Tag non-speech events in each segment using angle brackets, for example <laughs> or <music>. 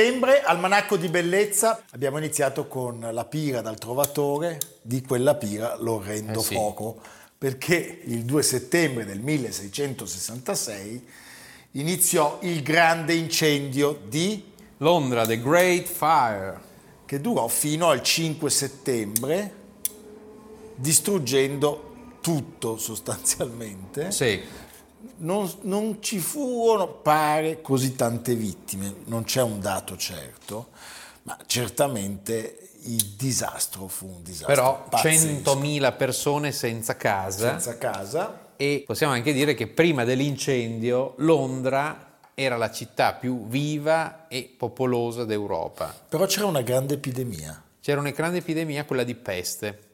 Settembre, Almanacco di Bellezza, abbiamo iniziato con la pira dal trovatore, di quella pira l'orrendo eh sì. fuoco, perché il 2 settembre del 1666 iniziò il grande incendio di Londra, The Great Fire, che durò fino al 5 settembre, distruggendo tutto sostanzialmente. Sì non, non, ci furono, pare, così tante vittime, non c'è un dato certo, ma certamente il disastro fu un disastro. Però pazzesco. 100.000 persone senza casa. Senza casa. E possiamo anche dire che prima dell'incendio Londra era la città più viva e popolosa d'Europa. Però c'era una grande epidemia. C'era una grande epidemia, quella di peste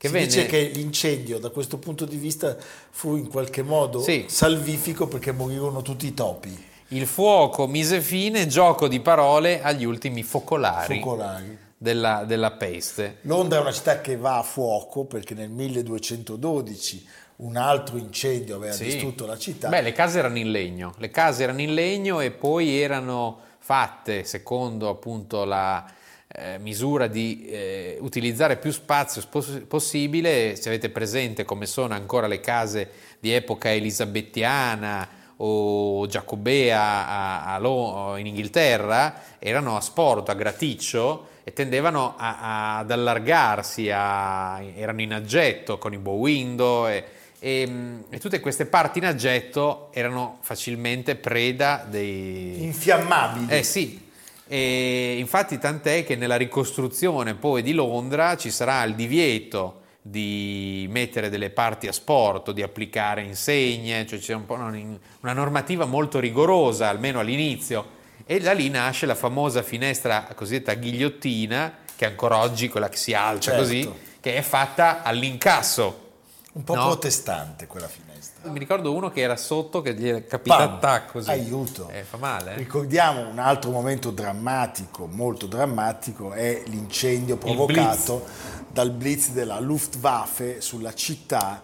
che si venne... dice che l'incendio da questo punto di vista fu in qualche modo sì. salvifico perché morirono tutti i topi. Il fuoco mise fine, gioco di parole, agli ultimi focolari. focolari. Della, della peste. Londra è una città che va a fuoco perché nel 1212 un altro incendio aveva sì. distrutto la città. Beh, le case erano in legno, le case erano in legno e poi erano fatte secondo appunto la, eh, misura di eh, utilizzare più spazio spos- possibile, se avete presente come sono ancora le case di epoca elisabettiana o giacobea a, a Lo- in Inghilterra, erano a sporto, a graticcio e tendevano a, a, ad allargarsi, erano in aggetto con i bow window e, e, e, tutte queste parti in aggetto erano facilmente preda dei... Infiammabili. Eh sì, e infatti tant'è che nella ricostruzione poi di Londra ci sarà il divieto di mettere delle parti a sport, di applicare insegne, cioè c'è un po' una normativa molto rigorosa, almeno all'inizio, e da lì nasce la famosa finestra cosiddetta ghigliottina, che ancora oggi quella che si alza certo. così, che è fatta all'incasso. Un po' no? protestante quella finestra. Mi ricordo uno che era sotto che gli è capitato così. Aiuto. Eh, fa male. Eh? Ricordiamo un altro momento drammatico, molto drammatico, è l'incendio provocato blitz. dal blitz della Luftwaffe sulla città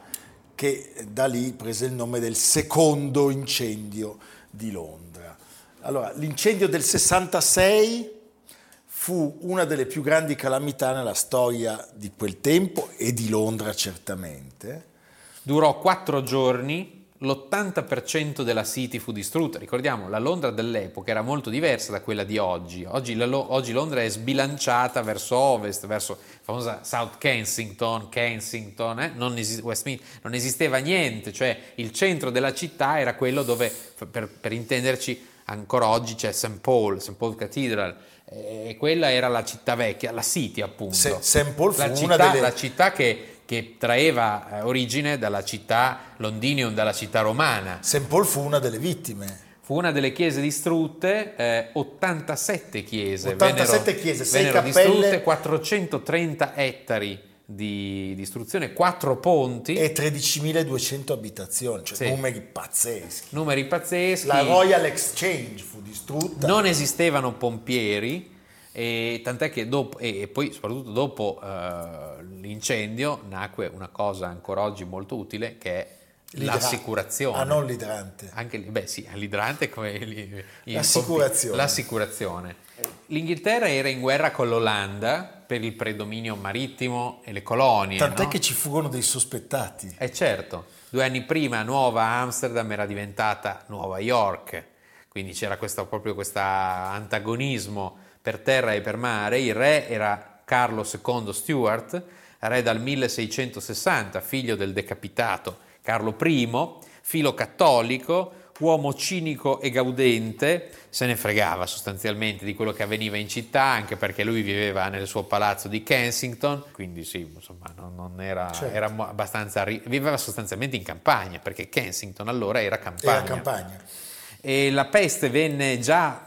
che da lì prese il nome del secondo incendio di Londra. Allora, l'incendio del 66 fu una delle più grandi calamità nella storia di quel tempo e di Londra certamente Durò quattro giorni, l'80% della City fu distrutta. Ricordiamo, la Londra dell'epoca era molto diversa da quella di oggi. Oggi, la, oggi Londra è sbilanciata verso ovest, verso la famosa South Kensington, Kensington, eh? non, esist- non, esisteva niente, cioè il centro della città era quello dove, per, per intenderci, ancora oggi c'è St. Paul, St. Paul Cathedral, e quella era la città vecchia, la City appunto. St. Paul fu la città, delle... La città che che traeva eh, origine dalla città Londinium, dalla città romana. St. Paul fu una delle vittime. Fu una delle chiese distrutte, eh, 87 chiese 87 vennero, chiese, 6 vennero cappelle. distrutte, 430 ettari di distruzione, quattro ponti e 13.200 abitazioni, cioè sì. numeri pazzeschi. Numeri pazzeschi. La Royal Exchange fu distrutta. Non esistevano pompieri, e tant'è che dopo, e poi soprattutto dopo uh, l'incendio nacque una cosa ancora oggi molto utile che è L'idra- l'assicurazione. Ah, non l'idrante. Anche, beh sì, l'idrante come il, l'assicurazione. l'assicurazione. L'Inghilterra era in guerra con l'Olanda per il predominio marittimo e le colonie. Tant'è no? che ci furono dei sospettati. Eh certo, due anni prima Nuova Amsterdam era diventata Nuova York, quindi c'era questo, proprio questo antagonismo per terra e per mare. Il re era Carlo II Stuart, re dal 1660, figlio del decapitato Carlo I, filo cattolico, uomo cinico e gaudente, se ne fregava sostanzialmente di quello che avveniva in città, anche perché lui viveva nel suo palazzo di Kensington, quindi sì, insomma, non, non era, certo. era, abbastanza, viveva sostanzialmente in campagna, perché Kensington allora era campagna. Era campagna. E la peste venne già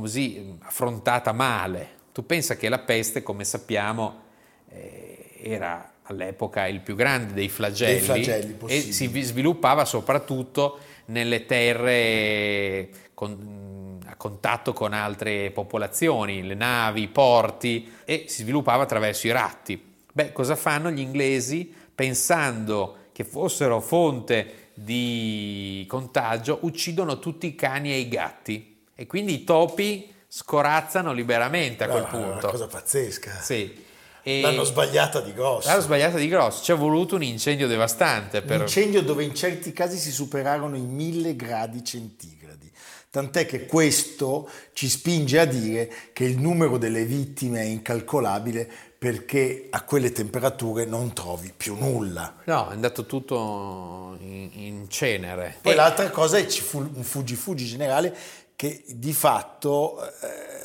così affrontata male. Tu pensa che la peste, come sappiamo, eh, era all'epoca il più grande dei flagelli, dei flagelli e si sviluppava soprattutto nelle terre con, a contatto con altre popolazioni, le navi, i porti e si sviluppava attraverso i ratti. Beh, cosa fanno gli inglesi pensando che fossero fonte di contagio? Uccidono tutti i cani e i gatti e quindi i topi scorazzano liberamente a quel no, punto. È una cosa pazzesca. Sì. E L'hanno sbagliata di grosso. L'hanno sbagliata di grosso, ci è voluto un incendio devastante. Per... Un incendio dove in certi casi si superarono i mille gradi centigradi. Tant'è che questo ci spinge a dire che il numero delle vittime è incalcolabile perché a quelle temperature non trovi più nulla. No, è andato tutto in, in cenere. Poi e... l'altra cosa è un fuggi-fuggi generale che di fatto... Eh,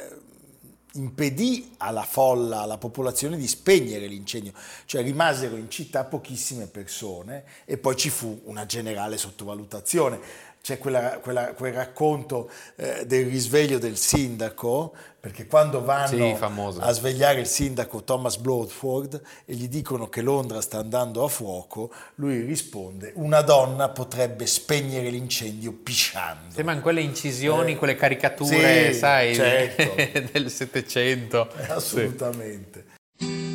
impedì alla folla, alla popolazione di spegnere l'incendio, cioè rimasero in città pochissime persone e poi ci fu una generale sottovalutazione. C'è quella, quella, quel racconto eh, del risveglio del sindaco, perché quando vanno sì, a svegliare il sindaco Thomas Bloodford e gli dicono che Londra sta andando a fuoco, lui risponde una donna potrebbe spegnere l'incendio pisciando. Sembrano quelle incisioni, eh, quelle caricature, sì, sai, certo. <laughs> del Settecento. Assolutamente. Sì.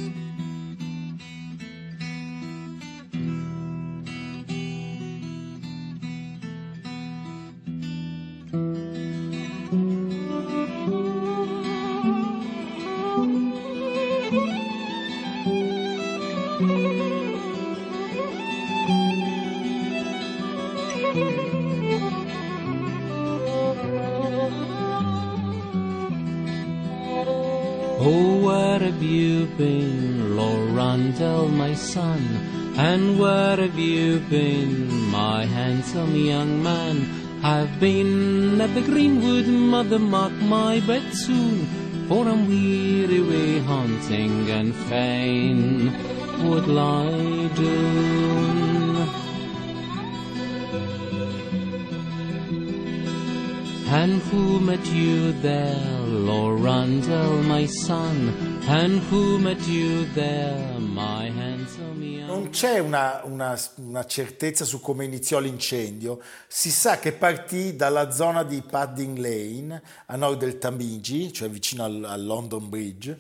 Been at the greenwood, mother, mark my bed soon, for I'm weary way hunting and fain would lie down. And who met you there, Lorandel, my son? And who met you there, non c'è una, una, una, certezza su come iniziò l'incendio. Si sa che partì dalla zona di Padding Lane, a nord del Tamigi, cioè vicino al, al London Bridge,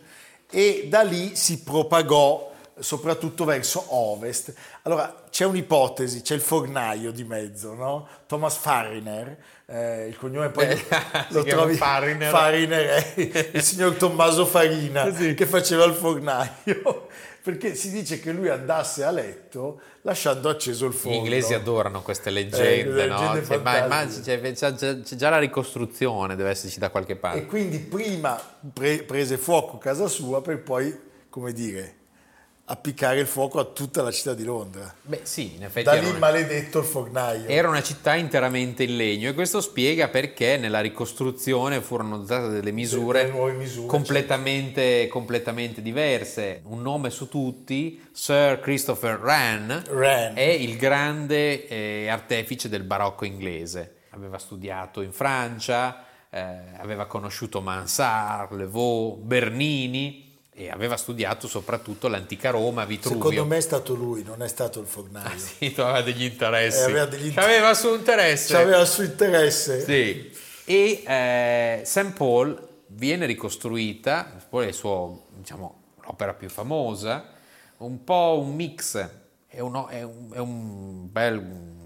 e da lì si propagò soprattutto verso ovest. Allora c'è un'ipotesi, c'è il fornaio di mezzo, no? Thomas Fariner, eh, il cognome poi eh, lo <laughs> trovi Fariner. Fariner è il signor Tommaso Farina <laughs> sì. che faceva il fornaio perché si dice che lui andasse a letto lasciando acceso il forno. Gli inglesi adorano queste leggende, eh, no? Cioè, ma, ma c'è, c'è, c'è, già la ricostruzione, deve esserci da qualche parte. E quindi prima pre- prese fuoco casa sua per poi, come dire, appiccare il fuoco a tutta la città di Londra. Beh sì, in effetti. Da lì una... maledetto il fornaio. Era una città interamente in legno e questo spiega perché nella ricostruzione furono adottate delle misure, delle misure completamente, certo. completamente, diverse. Un nome su tutti, Sir Christopher Wren, Wren. è il grande eh, artefice del barocco inglese. Aveva studiato in Francia, eh, aveva conosciuto Mansart, Le Vaux, Bernini e aveva studiato soprattutto l'antica Roma, Vitruvio. Secondo me è stato lui, non è stato il fornaio. Ah, sì, aveva degli interessi. Eh, aveva degli inter- Aveva suo interesse. Aveva suo interesse. Sì. E eh, St. Paul viene ricostruita, poi è suo, diciamo, l'opera più famosa, un po' un mix, è, uno, è, un, è un bel...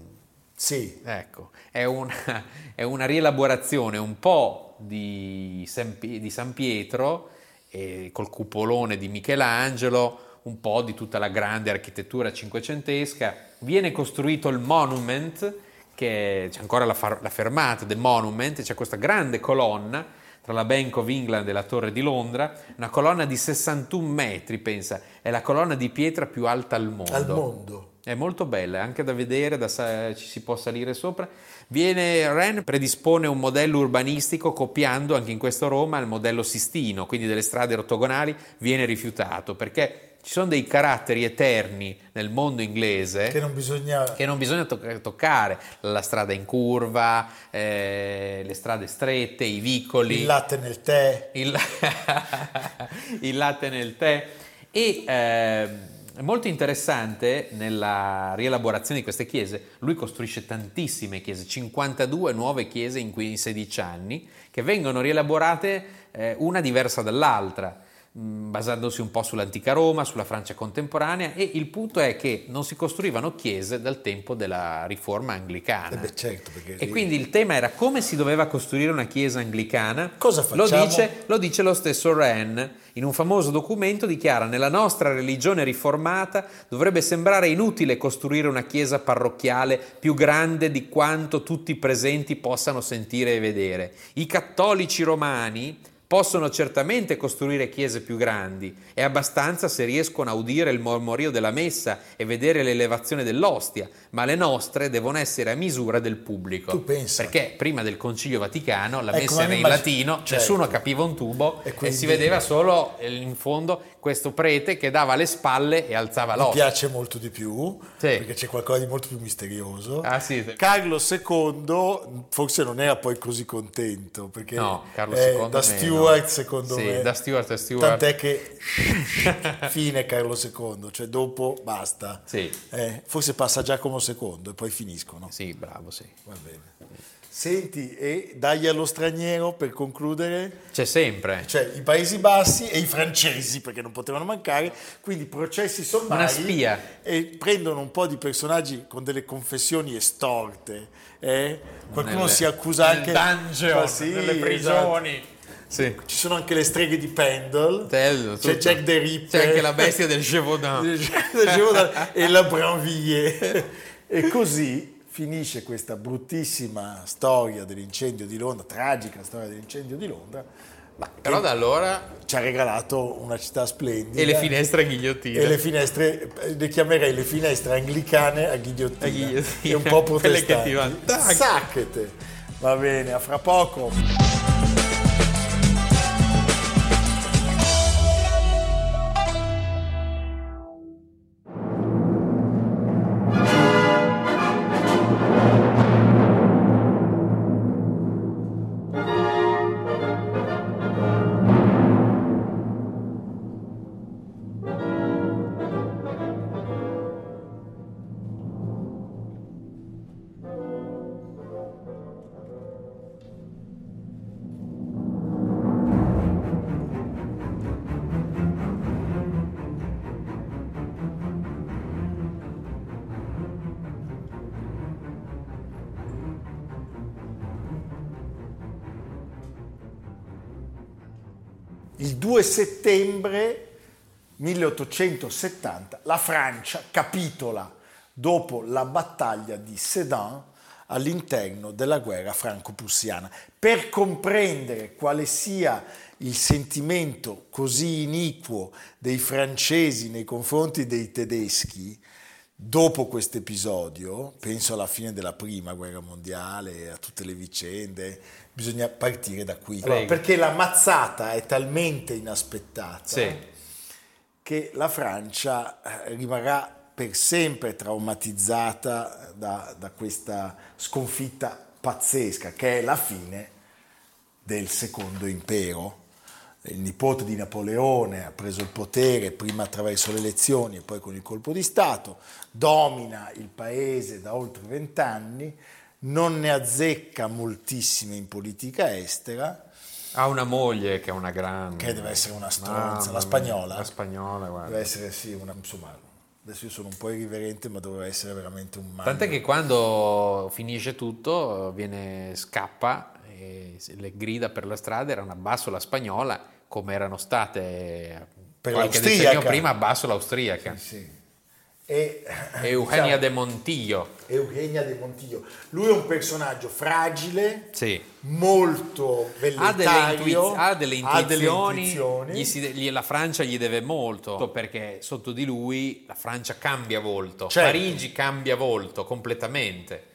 Sì. Ecco, è una, <laughs> è una rielaborazione un po' di San, di San Pietro, eh, col cupolone di Michelangelo, un po' di tutta la grande architettura cinquecentesca. Viene costruito il Monument, che c'è ancora la, far, la fermata del Monument, c'è questa grande colonna tra la Bank of England e la Torre di Londra, una colonna di 61 metri, pensa, è la colonna di pietra più alta al mondo. Al mondo. È molto bella, anche da vedere, da, ci si può salire sopra. Viene, Ren predispone un modello urbanistico copiando anche in questo Roma il modello Sistino, quindi delle strade ortogonali, viene rifiutato perché ci sono dei caratteri eterni nel mondo inglese che non bisogna, che non bisogna to- toccare, la strada in curva, eh, le strade strette, i vicoli, il latte nel tè, il, <laughs> il latte nel tè. E eh, è molto interessante nella rielaborazione di queste chiese, lui costruisce tantissime chiese, 52 nuove chiese in, 16 anni, che vengono rielaborate eh, una diversa dall'altra basandosi un po' sull'antica Roma, sulla Francia contemporanea e il punto è che non si costruivano chiese dal tempo della riforma anglicana. Eh beh, certo, e quindi il tema era come si doveva costruire una chiesa anglicana. Cosa facciamo? Lo dice, lo dice lo stesso Wren. In un famoso documento dichiara nella nostra religione riformata dovrebbe sembrare inutile costruire una chiesa parrocchiale più grande di quanto tutti i presenti possano sentire e vedere. I cattolici romani Possono certamente costruire chiese più grandi, è abbastanza se riescono a udire il mormorio della messa e vedere l'elevazione dell'ostia, ma le nostre devono essere a misura del pubblico. Tu pensa? Perché prima del Concilio Vaticano la ecco, messa era in immagino, latino, certo. nessuno capiva un tubo e, e, quindi... si vedeva solo in fondo questo prete che dava le spalle e alzava l'ostia. Mi piace molto di più, sì. perché c'è qualcosa di molto più misterioso. Ah, sì. Carlo II forse non era poi così contento, perché no, Carlo eh, II da Stuart secondo sì, me... da Stuart a Stuart. Tant'è che <laughs> fine Carlo II, cioè dopo basta. Sì. Eh, forse passa Giacomo II e poi finiscono. Sì, bravo, sì. Va bene. Senti, e dagli allo straniero per concludere? C'è sempre. Cioè i Paesi Bassi e i francesi, perché non potevano mancare, quindi processi sommari. Una spia. E prendono un po' di personaggi con delle confessioni estorte. Eh? Qualcuno nelle, si accusa anche... Nel dungeon, sì, nelle prigioni. Esatto. Sì. Ci sono anche le streghe di Pendle, Tello, c'è Jack the Ripper, c'è anche la bestia del Gévaudan, <laughs> e la Branvilliers. <laughs> e così finisce questa bruttissima storia dell'incendio di Londra, tragica storia dell'incendio di Londra. Ma però da allora ci ha regalato una città splendida. E le finestre a ghigliottina. E le finestre, le chiamerei le finestre anglicane a ghigliottina. A ghigliottina. E un po' <laughs> protestanti. Sacchete. Va bene, a fra poco. 2 settembre 1870 la Francia capitola dopo la battaglia di Sedan all'interno della guerra franco-prussiana. Per comprendere quale sia il sentimento così iniquo dei francesi nei confronti dei tedeschi, dopo questo episodio, penso alla fine della prima guerra mondiale, a tutte le vicende, bisogna partire da qui. Allora, perché la mazzata è talmente inaspettata sì. che la Francia rimarrà per sempre traumatizzata da, da, questa sconfitta pazzesca, che è la fine del secondo impero. Il nipote di Napoleone ha preso il potere prima attraverso le elezioni e poi con il colpo di Stato, domina il paese da oltre vent'anni, non ne azzecca moltissime in politica estera. Ha una moglie che è una grande. Che deve essere una stronza, la spagnola. La spagnola, guarda. Deve essere, sì, una, insomma, adesso io sono un po' irriverente, ma doveva essere veramente un male. Tant'è che quando finisce tutto, viene, scappa le grida per la strada erano abbasso la spagnola, come erano state Per qualche decennio prima abbasso l'austriaca. Sì. E, Eugenia diciamo, de Montillo. Eugenia de Montillo. Lui è un personaggio fragile, Sì. molto Ha delle, velleitario, ha delle ha delle intuizioni, gli si gli- la Francia gli deve molto perché sotto di lui la Francia cambia volto, Certo. Parigi cambia volto completamente.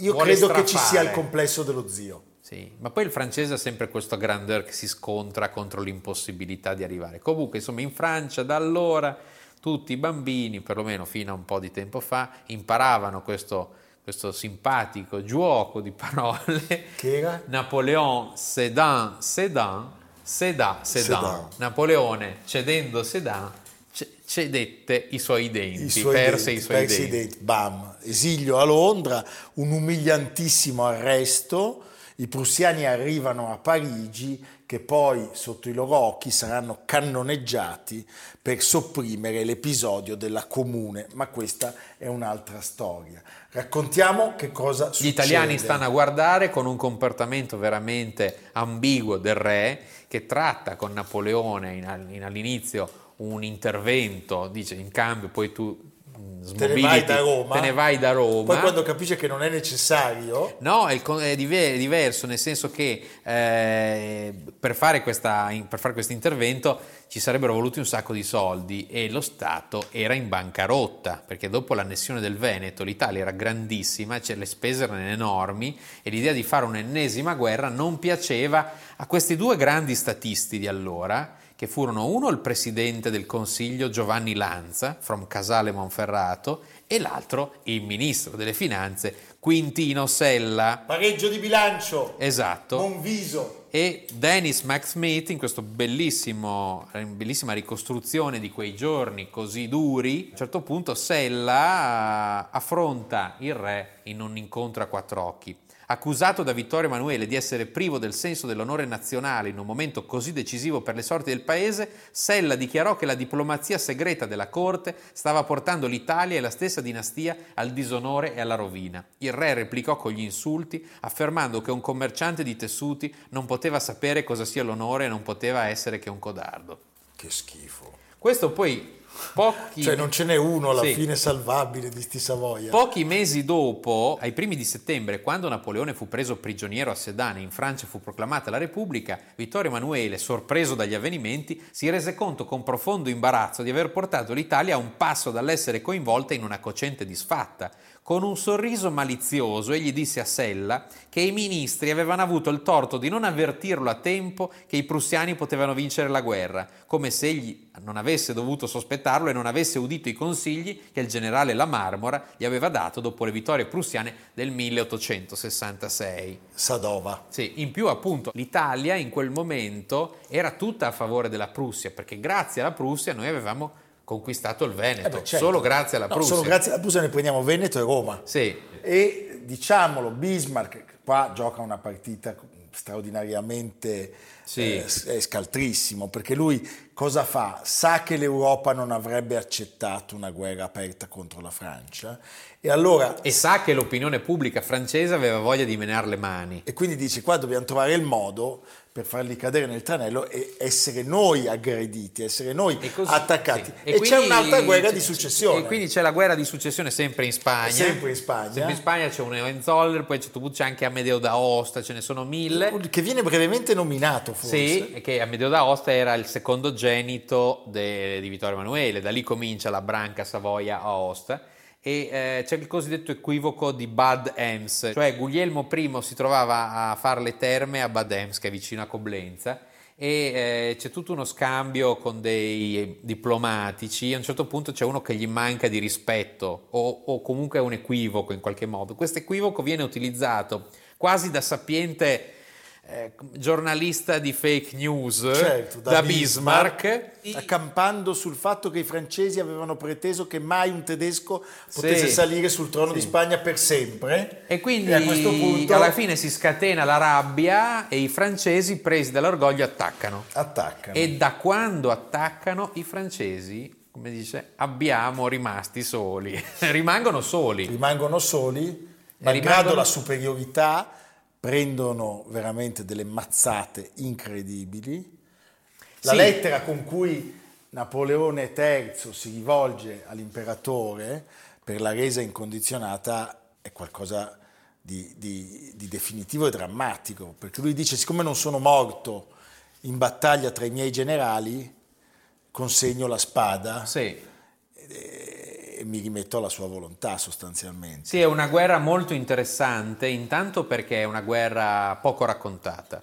Io vuole credo che ci sia strafare. il complesso dello zio. Sì, ma poi il francese ha sempre questo grandeur che si scontra contro l'impossibilità di arrivare. Comunque, insomma, in Francia da allora tutti i bambini, perlomeno fino a un po' di tempo fa, imparavano questo, questo simpatico gioco di parole. Che era? <laughs> Napoleon Sedan, Sedan, Sedan, Sedan. Napoleone cedendo Sedan ce- cedette i suoi denti, I suoi perse denti, i suoi perse denti. denti. Bam, esilio a Londra, un umiliantissimo arresto. I prussiani arrivano a Parigi, che poi sotto i loro occhi saranno cannoneggiati per sopprimere l'episodio della comune, ma questa è un'altra storia. Raccontiamo che cosa Gli succede. italiani stanno a guardare con un comportamento veramente ambiguo del re che tratta con Napoleone in- all'inizio un intervento, dice in cambio poi tu mm, Te ne vai da Roma. te vai da Roma. Poi quando capisce che non è necessario, No, è, è dive- è diverso, nel senso che eh, per fare questa- per fare questo intervento ci sarebbero voluti un sacco di soldi e lo Stato era in bancarotta, perché dopo l'annessione del Veneto l'Italia era grandissima, cioè le spese erano enormi e l'idea di fare un'ennesima guerra non piaceva a questi due grandi statisti di allora, che furono uno il presidente del Consiglio Giovanni Lanza, from Casale Monferrato, e l'altro il ministro delle Finanze Quintino Sella. pareggio di bilancio, Esatto. Monviso. E Dennis Max Smith in questa bellissima ricostruzione di quei giorni così duri, a un certo punto Sella eh, affronta il re in un incontro a quattro occhi. Accusato da Vittorio Emanuele di essere privo del senso dell'onore nazionale in un momento così decisivo per le sorti del paese, Sella dichiarò che la diplomazia segreta della corte stava portando l'Italia e la stessa dinastia al disonore e alla rovina. Il re replicò con gli insulti, affermando che un commerciante di tessuti non poteva sapere cosa sia l'onore e non poteva essere che un codardo. Che schifo. Questo poi pochi Cioè non ce n'è uno alla Sì. fine salvabile di sti Savoia. Pochi mesi dopo, ai primi di settembre, quando Napoleone fu preso prigioniero a Sedan e in Francia fu proclamata la Repubblica, Vittorio Emanuele, sorpreso dagli avvenimenti, si rese conto con profondo imbarazzo di aver portato l'Italia a un passo dall'essere coinvolta in una cocente disfatta. Con un sorriso malizioso egli disse a Sella che i ministri avevano avuto il torto di non avvertirlo a tempo che i prussiani potevano vincere la guerra, come se egli non avesse dovuto sospettarlo e non avesse udito i consigli che il generale La Marmora gli aveva dato dopo le vittorie prussiane del 1866. Sadova. Sì, in più appunto l'Italia in quel momento era tutta a favore della Prussia, perché grazie alla Prussia noi avevamo conquistato il Veneto, Eh beh, certo. solo grazie alla No, Prussia. Solo grazie alla Prussia ne prendiamo Veneto e Roma. Sì, E diciamolo, Bismarck qua gioca una partita straordinariamente Sì. eh, scaltrissimo perché lui cosa fa? Sa che l'Europa non avrebbe accettato una guerra aperta contro la Francia e allora e sa che l'opinione pubblica francese aveva voglia di menare le mani. e quindi dice qua dobbiamo trovare il modo per farli cadere nel tranello e essere noi aggrediti, essere noi E così, attaccati. sì. E, c'è quindi- un'altra guerra di successione. E quindi c'è la guerra di successione sempre in Spagna. Sempre in Spagna. Sempre in Spagna c'è un Hohenzollern, poi a un certo punto c'è anche Amedeo d'Aosta, ce ne sono mille. che viene brevemente nominato forse. Sì, e che Amedeo d'Aosta era il secondogenito de- di Vittorio Emanuele, da lì comincia la branca Savoia-Aosta e eh, c'è il cosiddetto equivoco di Bad Ems, cioè Guglielmo I si trovava a fare le terme a Bad Ems, che è vicino a Coblenza, e eh, c'è tutto uno scambio con dei diplomatici, a un certo punto c'è uno che gli manca di rispetto o, o comunque è un equivoco in qualche modo. Questo equivoco viene utilizzato quasi da sapiente eh, giornalista di fake news Certo, da, Bismarck. accampando sul fatto che i francesi avevano preteso che mai un tedesco potesse Sì. salire sul trono di Spagna per sempre. E quindi a questo punto alla fine si scatena la rabbia e i francesi, presi dall'orgoglio, attaccano. attaccano. E da quando attaccano i francesi, come dice, abbiamo rimasti soli. <laughs> Rimangono soli. rimangono soli, malgrado rimangono- la superiorità, prendono veramente delle mazzate incredibili. La Sì. lettera con cui Napoleone III si rivolge all'imperatore per la resa incondizionata è qualcosa di, di- di definitivo e drammatico, perché lui dice, siccome non sono morto in battaglia tra i miei generali, consegno la spada Sì. Mi rimetto alla sua volontà sostanzialmente. Sì, è una guerra molto interessante, intanto perché è una guerra poco raccontata.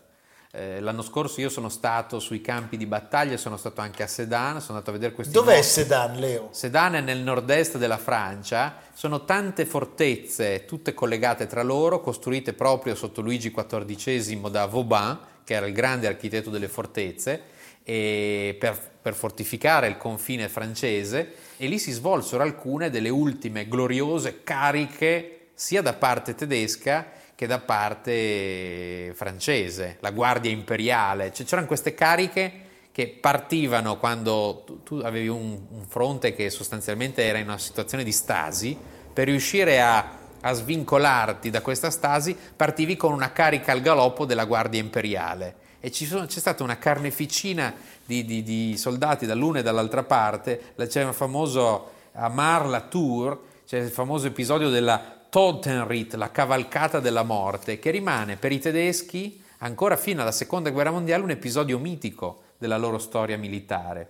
Eh, l'anno scorso io sono stato sui campi di battaglia, sono stato anche a Sedan, sono andato a vedere questi Dov'è morti. Sedan, Leo? Sedan è nel nord-est della Francia, sono tante fortezze, tutte collegate tra loro, costruite proprio sotto Luigi XIV da Vauban, che era il grande architetto delle fortezze, per, per fortificare il confine francese, e lì si svolsero alcune delle ultime gloriose cariche sia da parte tedesca che da parte francese, la Guardia Imperiale. Cioè, c'erano queste cariche che partivano quando tu, tu avevi un, un fronte che sostanzialmente era in una situazione di stasi, per riuscire a, a svincolarti da questa stasi partivi con una carica al galoppo della Guardia Imperiale e sono- c'è stata una carneficina di, di- di soldati dall'una e dall'altra parte, c'è un famoso a Mar-la-Tour, c'è il famoso episodio della Totenrit, la cavalcata della morte, che rimane per i tedeschi ancora fino alla seconda guerra mondiale un episodio mitico della loro storia militare.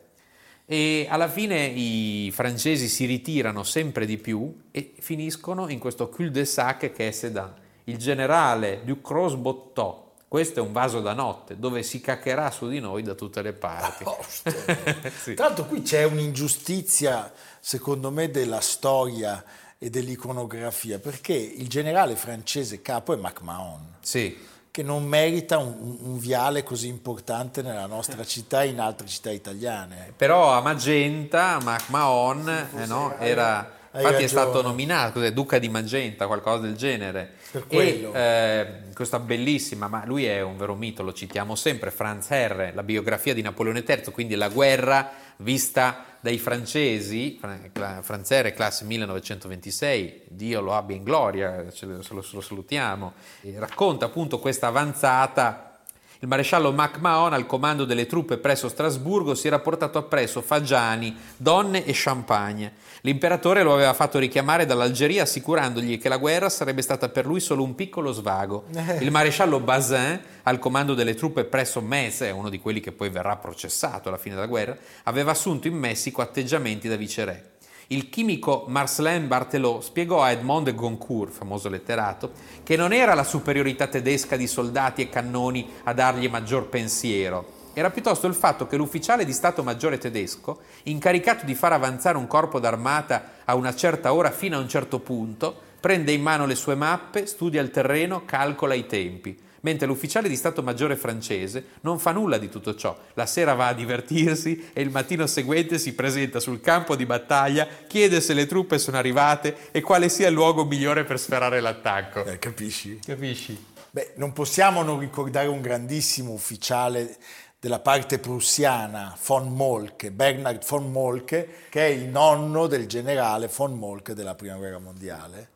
E alla fine i francesi si ritirano sempre di più e finiscono in questo cul-de-sac che è Sedan. Il generale Ducros-Bottot, questo è un vaso da notte dove si caccherà su di noi da tutte le parti. Posto. <laughs> Sì. L'altro qui c'è un'ingiustizia, secondo me, della storia e dell'iconografia, perché il generale francese capo è MacMahon, Sì, che non merita un, un- viale così importante nella nostra <laughs> città e in altre città italiane. però a Magenta, MacMahon, eh, no, era, infatti è stato nominato cos'è, Duca di Magenta, qualcosa del genere. Per e quello. eh, questa bellissima, ma lui è un vero mito, lo citiamo sempre, Franz Herre, la biografia di Napoleone III, quindi la guerra vista dai francesi, Franz Herre, classe 1926, Dio lo abbia in gloria, ce lo, lo salutiamo, E racconta appunto questa avanzata il maresciallo MacMahon, al comando delle truppe presso Strasburgo, si era portato appresso fagiani, donne e champagne. L'imperatore lo aveva fatto richiamare dall'Algeria assicurandogli che la guerra sarebbe stata per lui solo un piccolo svago. <laughs> Il maresciallo Bazin, al comando delle truppe presso Metz, uno di quelli che poi verrà processato alla fine della guerra, aveva assunto in Messico atteggiamenti da viceré. Il chimico Marcelin Barthelot spiegò a Edmond de Goncourt, famoso letterato, che non era la superiorità tedesca di soldati e cannoni a dargli maggior pensiero, era piuttosto il fatto che l'ufficiale di Stato Maggiore tedesco, incaricato di far avanzare un corpo d'armata a una certa ora fino a un certo punto, prende in mano le sue mappe, studia il terreno, calcola i tempi mentre l'ufficiale di Stato Maggiore francese non fa nulla di tutto ciò. La sera va a divertirsi e il mattino seguente si presenta sul campo di battaglia, chiede se le truppe sono arrivate e quale sia il luogo migliore per sferrare l'attacco. Eh, capisci? Capisci? Beh, non possiamo non ricordare un grandissimo ufficiale della parte prussiana, von Moltke, Bernhard von Moltke, che è il nonno del generale von Moltke della Prima Guerra Mondiale.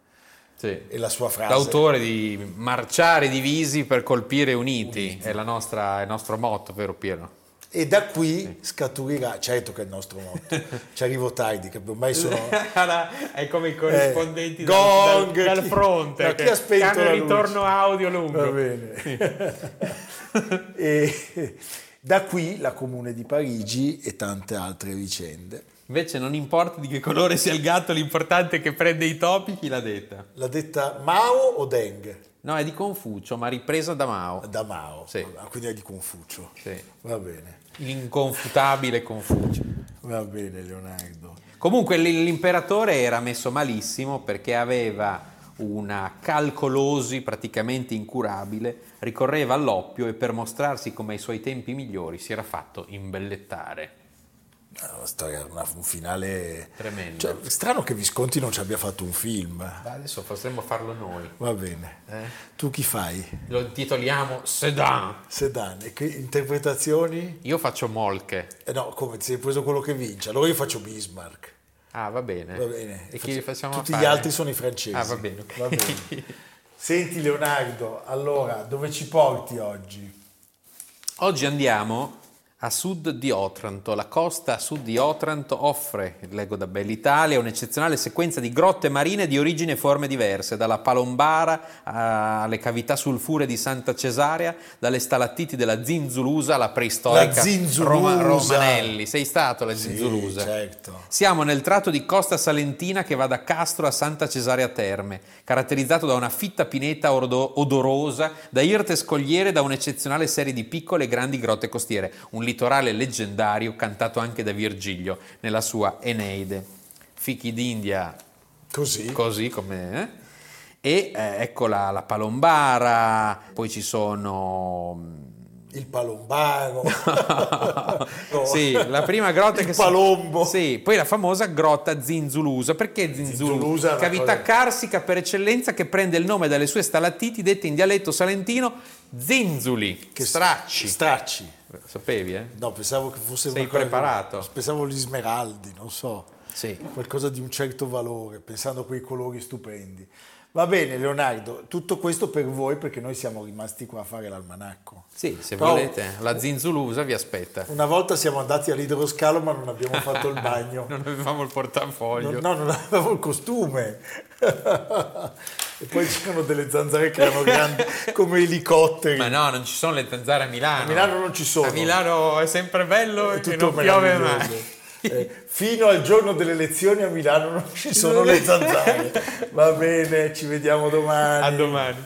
Sì. E la sua frase... L'autore di Marciare divisi per colpire uniti, è la nostra- è il nostro motto, vero Piero? E da qui scaturirà, certo che è il nostro motto, <laughs> ci arrivo tardi, che ormai sono... <laughs> è come i corrispondenti dal- dal- dal- dal fronte, No, chi che ha spento hanno il ritorno audio lungo. Va bene. <laughs> e da qui la Comune di Parigi e tante altre vicende. Invece non importa di che colore sia il gatto, l'importante è che prende i topi, chi l'ha detta? L'ha detta Mao o Deng? No, è di Confucio, ma ripresa da Mao. Da Mao, Sì. Ah, quindi è di Confucio. Sì. Va bene, L'inconfutabile Confucio. va bene Leonardo. Comunque l'imperatore era messo malissimo perché aveva una calcolosi praticamente incurabile, ricorreva all'oppio e per mostrarsi come ai suoi tempi migliori si era fatto imbellettare. Una storia, una- un finale Tremendo. Cioè, strano che Visconti non ci abbia fatto un film. Beh, adesso potremmo farlo noi. Va bene. Eh? Tu chi fai? Lo intitoliamo Sedan. Sedan. E che interpretazioni? Io faccio Molke. Eh no, come ti sei preso quello che vince? Allora io faccio Bismarck. Ah, va bene. Va bene. E chi li facciamo Tutti fare? gli altri sono i francesi. Ah, va bene. Va bene. <laughs> Senti Leonardo, allora dove ci porti oggi? Oggi andiamo a sud di Otranto. La costa a sud di Otranto offre, leggo da Bell'Italia, un'eccezionale sequenza di grotte marine di origini e forme diverse, dalla palombara alle cavità sulfure di Santa Cesarea, dalle stalattiti della Zinzulusa alla preistorica La Zinzulusa. Roma- Romanelli. Sei stato alla Zinzulusa? Sì, certo. Siamo nel tratto di costa salentina che va da Castro a Santa Cesarea Terme, caratterizzato da una fitta pineta odorosa, da irte scogliere e da un'eccezionale serie di piccole e grandi grotte costiere, un litorale leggendario cantato anche da Virgilio nella sua Eneide. Fichi d'India Così. così come... eh? E eh, ecco la, la palombara, poi ci sono... mm, Il palombaro. <laughs> sì, la prima grotta Il che palombo. Sì, poi la famosa grotta Zinzulusa. Perché Zinzulusa? Zinzulusa Cavità cosa- carsica per eccellenza che prende il nome dalle sue stalattiti dette in dialetto salentino Zinzuli, che stracci. Stracci. Sapevi, eh? No, pensavo che fosse Sei preparato? Pensavo gli smeraldi, non so. Sì. Qualcosa di un certo valore, pensando a quei colori stupendi. Va bene, Leonardo, tutto questo per voi perché noi siamo rimasti qua a fare l'almanacco. Sì, se Però- volete, la Zinzulusa vi aspetta. Una volta siamo andati all'idroscalo ma non abbiamo fatto il bagno. <laughs> Non avevamo il portafoglio. No, no, non avevo il costume. <laughs> e poi c'erano delle zanzare che erano grandi <laughs> come elicotteri. Ma no, non ci sono le zanzare a Milano. A Milano non ci sono. A Milano è sempre bello e tutto non piove mai. Eh, fino al giorno delle elezioni a Milano non ci sono le <laughs> zanzare. Va bene, ci vediamo domani. A domani.